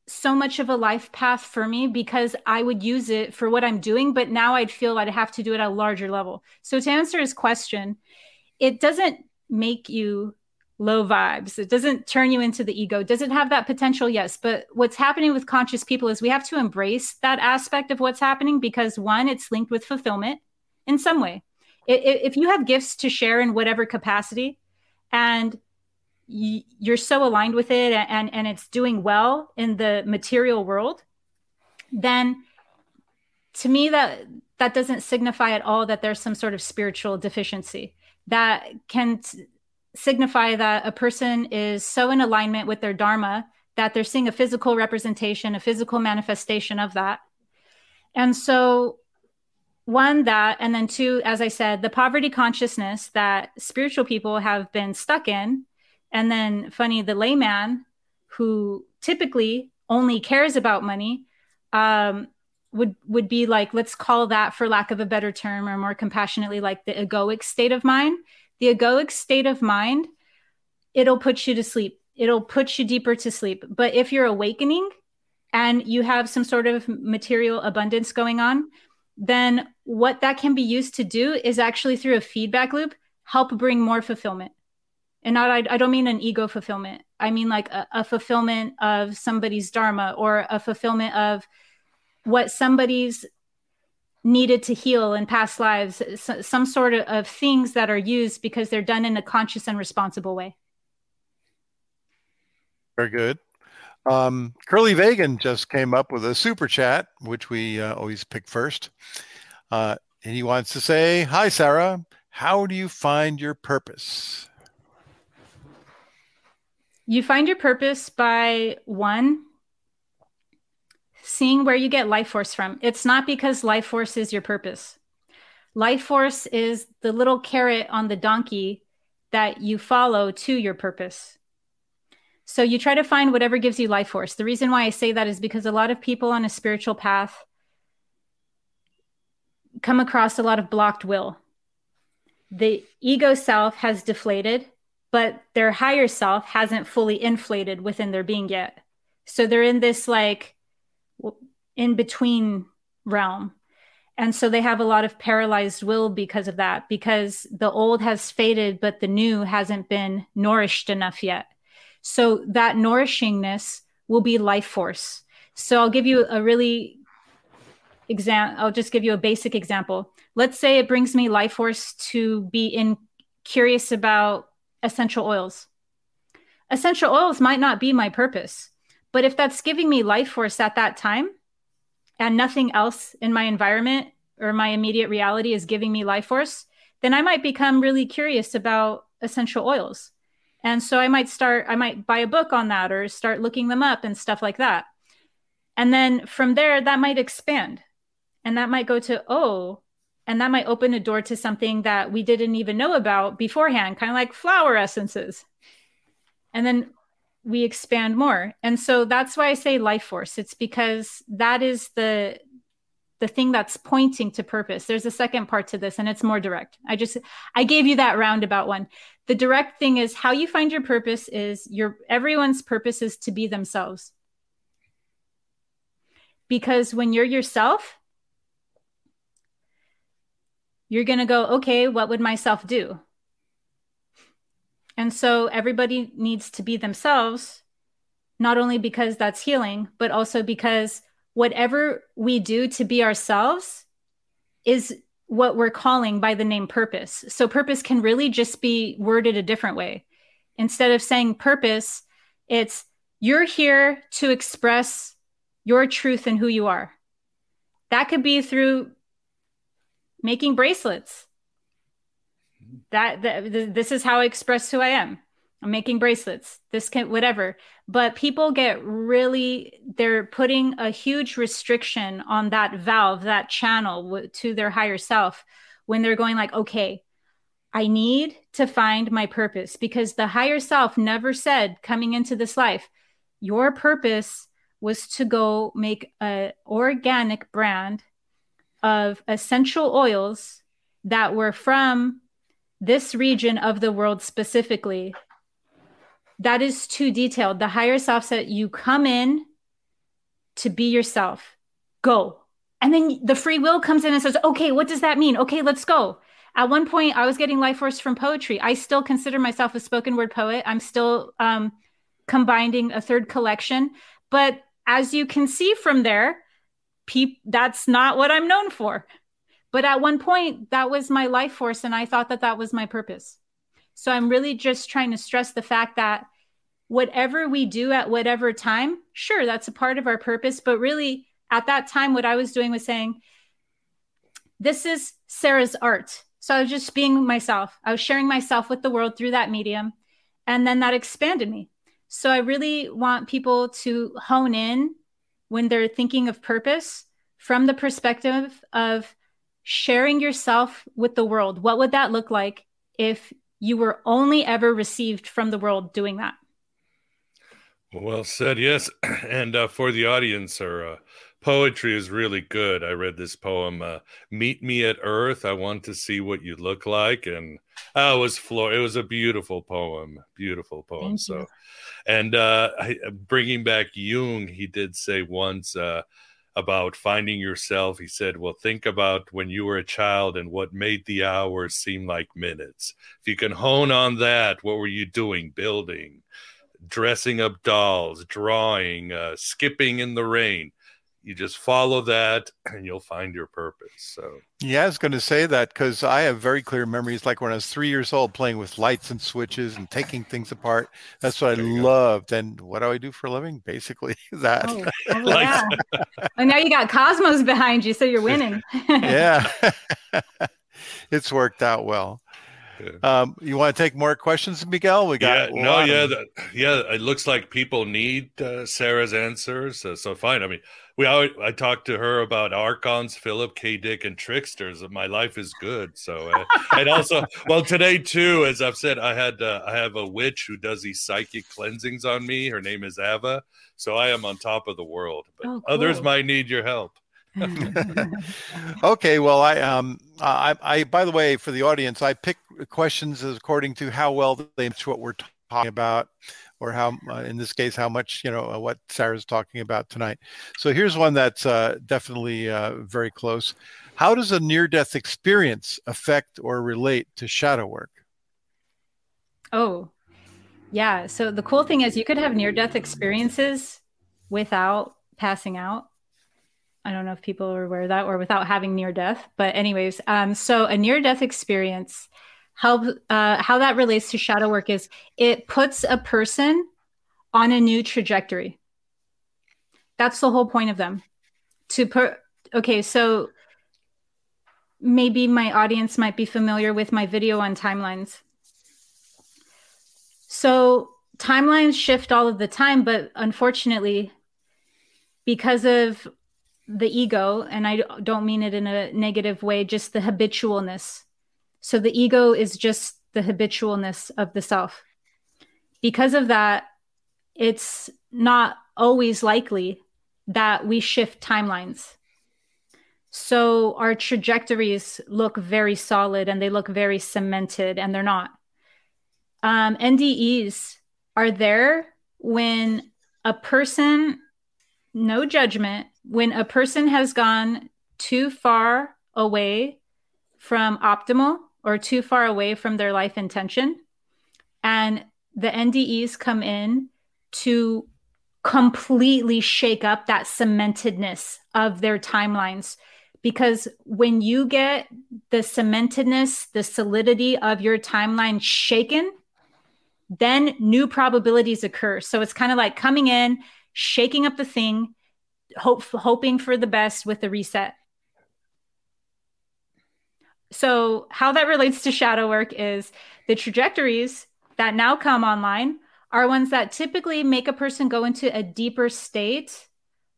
so much of a life path for me because I would use it for what I'm doing, but now I'd feel I'd have to do it at a larger level. So to answer his question, it doesn't make you low vibes. It doesn't turn you into the ego. Does it have that potential? Yes. But what's happening with conscious people is we have to embrace that aspect of what's happening because one, it's linked with fulfillment in some way. If you have gifts to share in whatever capacity and you're so aligned with it and and it's doing well in the material world then to me that that doesn't signify at all that there's some sort of spiritual deficiency. That can t- signify that a person is so in alignment with their dharma that they're seeing a physical representation a physical manifestation of that. And so one that and then two as i said the poverty consciousness that spiritual people have been stuck in and then funny the layman who typically only cares about money um, would would be like let's call that for lack of a better term or more compassionately like the egoic state of mind. The egoic state of mind it'll put you to sleep. It'll put you deeper to sleep. But if you're awakening and you have some sort of material abundance going on then what that can be used to do is actually through a feedback loop help bring more fulfillment and not I, I don't mean an ego fulfillment. I mean like a, a fulfillment of somebody's dharma or a fulfillment of what somebody's needed to heal in past lives some sort of, of things that are used because they're done in a conscious and responsible way. Very good. Um, curly vegan just came up with a super chat which we uh, always pick first. Uh, and he wants to say hi sarah. How do you find your purpose you find your purpose by one seeing where you get life force from. It's not because life force is your purpose. Life force is the little carrot on the donkey that you follow to your purpose. So you try to find whatever gives you life force. The reason why I say that is because a lot of people on a spiritual path come across a lot of blocked will. The ego self has deflated, but their higher self hasn't fully inflated within their being yet. So they're in this like in between realm. And so they have a lot of paralyzed will because of that, because the old has faded, but the new hasn't been nourished enough yet. So that nourishingness will be life force. So I'll give you a really exam. I'll just give you a basic example. Let's say it brings me life force to be in curious about essential oils. Essential oils might not be my purpose, but if that's giving me life force at that time and nothing else in my environment or my immediate reality is giving me life force, then I might become really curious about essential oils. And so I might start, I might buy a book on that or start looking them up and stuff like that. And then from there, that might expand. And that might go to, oh, and that might open a door to something that we didn't even know about beforehand, kind of like flower essences. And then we expand more. And so that's why i say life force. It's because that is the the thing that's pointing to purpose. There's a second part to this and it's more direct. I just i gave you that roundabout one. The direct thing is how you find your purpose is your everyone's purpose is to be themselves. Because when you're yourself you're going to go okay what would myself do and so everybody needs to be themselves, not only because that's healing, but also because whatever we do to be ourselves is what we're calling by the name purpose. So purpose can really just be worded a different way. Instead of saying purpose, it's you're here to express your truth and who you are. That could be through making bracelets that, that this is how I express who I am. I'm making bracelets. This can whatever. But people get really they're putting a huge restriction on that valve, that channel to their higher self when they're going like, "Okay, I need to find my purpose because the higher self never said coming into this life, your purpose was to go make a organic brand of essential oils that were from this region of the world specifically, that is too detailed. The higher self said, you come in to be yourself, go. And then the free will comes in and says, okay, what does that mean? Okay, let's go. At one point, I was getting life force from poetry. I still consider myself a spoken word poet. I'm still um, combining a third collection. But as you can see from there, that's not what I'm known for. But at one point, that was my life force, and I thought that that was my purpose. So I'm really just trying to stress the fact that whatever we do at whatever time, sure, that's a part of our purpose. But really, at that time, what I was doing was saying, this is Sarah's art. So I was just being myself. I was sharing myself with the world through that medium. And then that expanded me. So I really want people to hone in when they're thinking of purpose from the perspective of sharing yourself with the world. What would that look like if you were only ever received from the world doing that? Well said, yes. And uh, for the audience, or uh, poetry is really good. I read this poem, uh, "Meet Me at Earth." I want to see what you look like, and oh, it was floor. It was a beautiful poem, beautiful poem. Thank so, you. And uh, I, bringing back Jung, he did say once uh, about finding yourself. He said, "Well, think about when you were a child and what made the hours seem like minutes. If you can hone on that, what were you doing? Building." dressing up dolls, drawing, uh, skipping in the rain. You just follow that and you'll find your purpose. So, Yeah, I was going to say that because I have very clear memories, like when I was three years old, playing with lights and switches and taking things apart. That's what I loved. And what do I do for a living? Basically, that. Oh, oh, yeah. and now you got Cosmos behind you, so you're winning. yeah, it's worked out well. Um, you want to take more questions, Miguel? We got yeah, no, yeah, the, yeah. It looks like people need uh, Sarah's answers, uh, so fine. I mean, we always, I talked to her about archons, Philip K. Dick, and tricksters. My life is good. So, uh, and also, well, today too, as I've said, I had uh, I have a witch who does these psychic cleansings on me. Her name is Ava, so I am on top of the world. But Oh, others might need your help. okay, well, I um, I, I by the way, for the audience, I pick questions according to how well they match what we're talking about, or how, uh, in this case, how much you know uh, what Sarah's talking about tonight. So here's one that's uh, definitely uh, very close. How does a near-death experience affect or relate to shadow work? Oh, yeah. So the cool thing is you could have near death experiences without passing out. I don't know if people are aware of that or without having near death. But, anyways, um, so a near death experience, how, uh, how that relates to shadow work is it puts a person on a new trajectory. That's the whole point of them. To put, okay, so maybe my audience might be familiar with my video on timelines. So timelines shift all of the time, but unfortunately, because of the ego, and I don't mean it in a negative way, just the habitualness. So the ego is just the habitualness of the self. Because of that, it's not always likely that we shift timelines. So our trajectories look very solid and they look very cemented, and they're not. Um, NDEs are there when a person, no judgment, when a person has gone too far away from optimal or too far away from their life intention. And the NDEs come in to completely shake up that cementedness of their timelines. Because when you get the cementedness, the solidity of your timeline shaken, then new probabilities occur. So it's kind of like coming in, shaking up the thing, hope, hoping for the best with the reset. So, how that relates to shadow work is the trajectories that now come online are ones that typically make a person go into a deeper state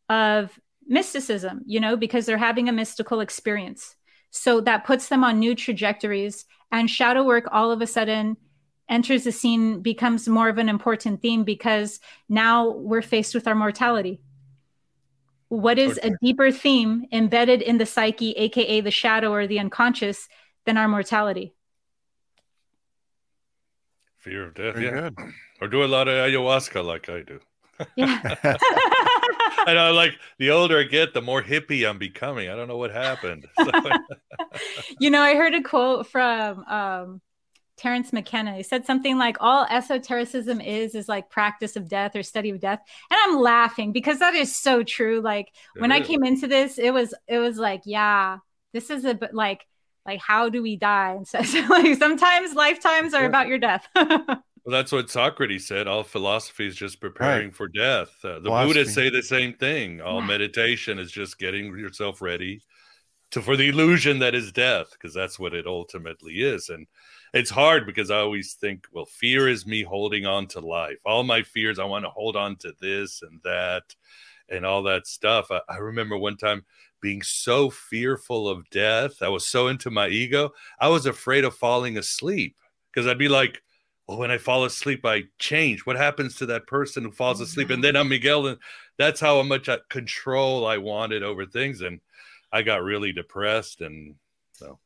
of mysticism, you know, because they're having a mystical experience. So, that puts them on new trajectories. And shadow work all of a sudden enters the scene, becomes more of an important theme because now we're faced with our mortality what is a deeper theme embedded in the psyche, aka the shadow or the unconscious, than our mortality? Fear of death, Very yeah. good. Or do a lot of ayahuasca like I do. Yeah. I know, like the older I get, the more hippie I'm becoming. I don't know what happened. you know, I heard a quote from um, Terence McKenna. He said something like, "All esotericism is is like practice of death or study of death," and I'm laughing because that is so true. Like when It I came into this, it was it was like, yeah, this is a bit like like how do we die? And so, so, like sometimes lifetimes are Yeah. about your death. Well, that's what Socrates said. All philosophy is just preparing for death. Uh, the Philosophy. Buddhists say the same thing. All Yeah. meditation is just getting yourself ready to for the illusion that is death, because that's what it ultimately is. And it's hard because I always think, well, fear is me holding on to life. All my fears, I want to hold on to this and that and all that stuff. I, I remember one time being so fearful of death. I was so into my ego. I was afraid of falling asleep because I'd be like, well, when I fall asleep, I change. What happens to that person who falls asleep? And then I'm Miguel, and that's how much control I wanted over things. And I got really depressed, and so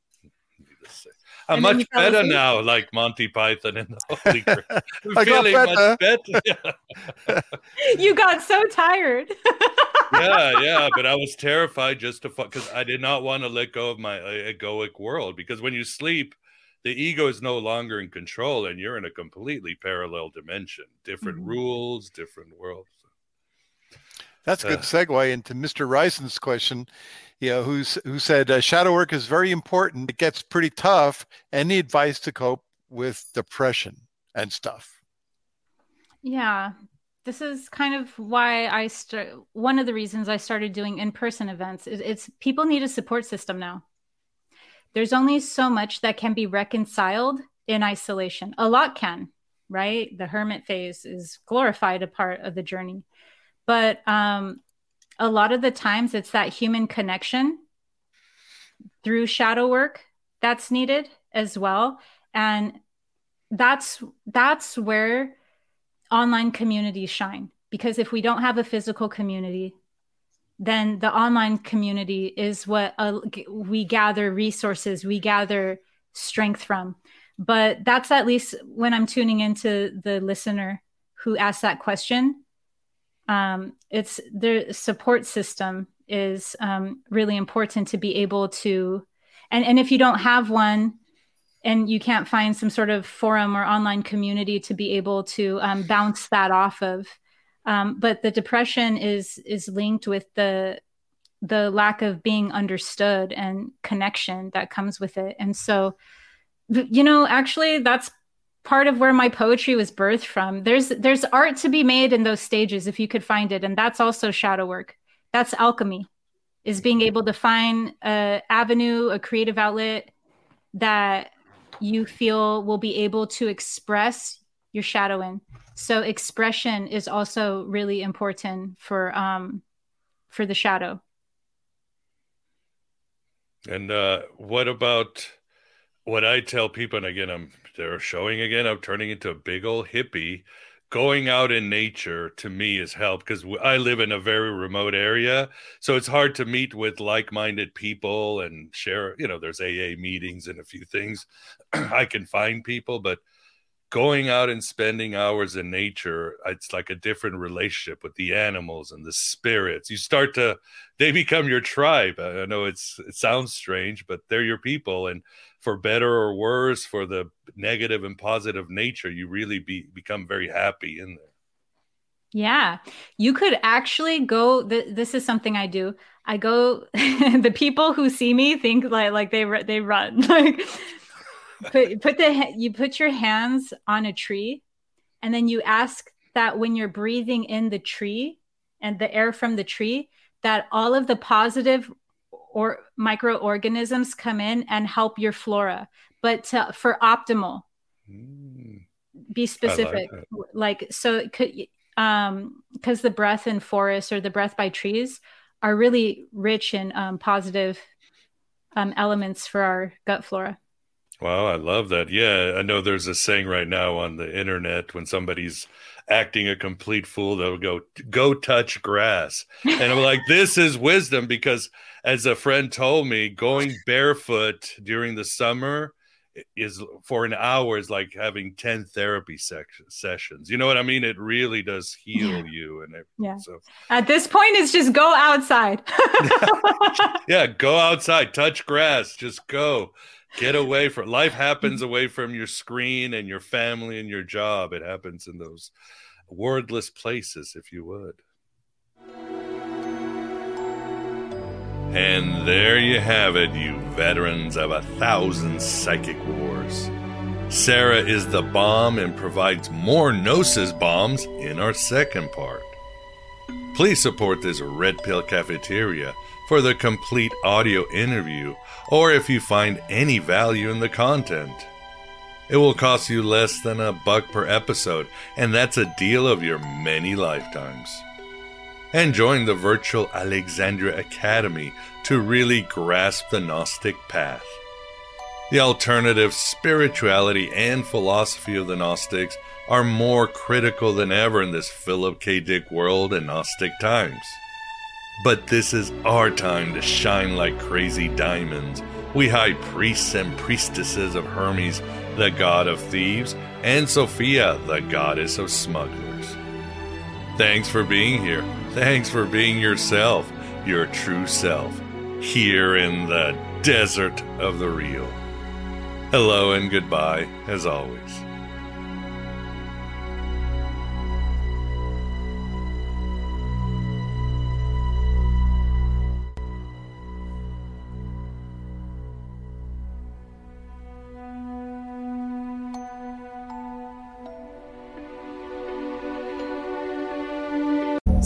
I'm much better now, like Monty Python and the Holy Grail. I'm feeling much better. you got so tired. yeah, yeah, but I was terrified just to fuck because I did not want to let go of my uh, egoic world. Because when you sleep, the ego is no longer in control, and you're in a completely parallel dimension, different mm-hmm. rules, different worlds. That's a good uh, segue into Mr. Rison's question. You know, who's who said uh, shadow work is very important. It gets pretty tough. Any advice to cope with depression and stuff? Yeah, this is kind of why I start. One of the reasons I started doing in-person events is it's people need a support system now. There's only so much that can be reconciled in isolation. A lot can, right? The hermit phase is glorified a part of the journey but um, a lot of the times it's that human connection through shadow work that's needed as well. And that's that's where online communities shine. Because if we don't have a physical community then the online community is what uh, we gather resources we gather strength from. But that's at least when i'm tuning into the listener who asked that question um, it's the support system is um, really important to be able to and, and if you don't have one and you can't find some sort of forum or online community to be able to um, bounce that off of um, but the depression is is linked with the the lack of being understood and connection that comes with it. And so you know actually that's part of where my poetry was birthed from. There's there's art to be made in those stages if you could find it, and that's also shadow work. That's alchemy, is being able to find a avenue, a creative outlet that you feel will be able to express your shadow in. So expression is also really important for um for the shadow. And uh, what about what I tell people? And again, I'm they're showing again of turning into a big old hippie going out in nature to me is help because I live in a very remote area. So it's hard to meet with like minded people and share, you know, there's AA meetings and a few things I can find people, but going out and spending hours in nature, it's like a different relationship with the animals and the spirits. You start to, they become your tribe. I know it's, it sounds strange, but they're your people. And for better or worse, for the negative and positive nature, you really be become very happy in there. Yeah, you could actually go. Th- this is something I do. I go. the people who see me think like like they they run. Like put put the you put your hands on a tree, and then you ask that when you're breathing in the tree and the air from the tree, that all of the positive or microorganisms come in and help your flora. But to, for optimal mm. be specific. like, like, so it could um because the breath in forests or the breath by trees are really rich in um, positive um, elements for our gut flora Wow, I love that. Yeah, I know there's a saying right now on the internet when somebody's acting a complete fool, they'll go, go touch grass. And I'm like, this is wisdom because as a friend told me, going barefoot during the summer is for an hour is like having 10 therapy sessions. You know what I mean? It really does heal you. And it, yeah. so at this point, it's just go outside. yeah, go outside, touch grass, just go. Get away from life happens away from your screen and your family and your job. It happens in those wordless places, if you would. And there you have it, you veterans of a thousand psychic wars. Sarah is the bomb and provides more Gnosis bombs in our second part. Please support this Red Pill Cafeteria for the complete audio interview or if you find any value in the content. It will cost you less than a buck per episode, and that's a deal of your many lifetimes. And join the virtual Alexandria Academy to really grasp the Gnostic path. The alternative spirituality and philosophy of the Gnostics are more critical than ever in this Philip K. Dick world and Gnostic times. But this is our time to shine like crazy diamonds. We high priests and priestesses of Hermes, the god of thieves, and Sophia, the goddess of smugglers. Thanks for being here. Thanks for being yourself, your true self, here in the desert of the real. Hello and goodbye, as always.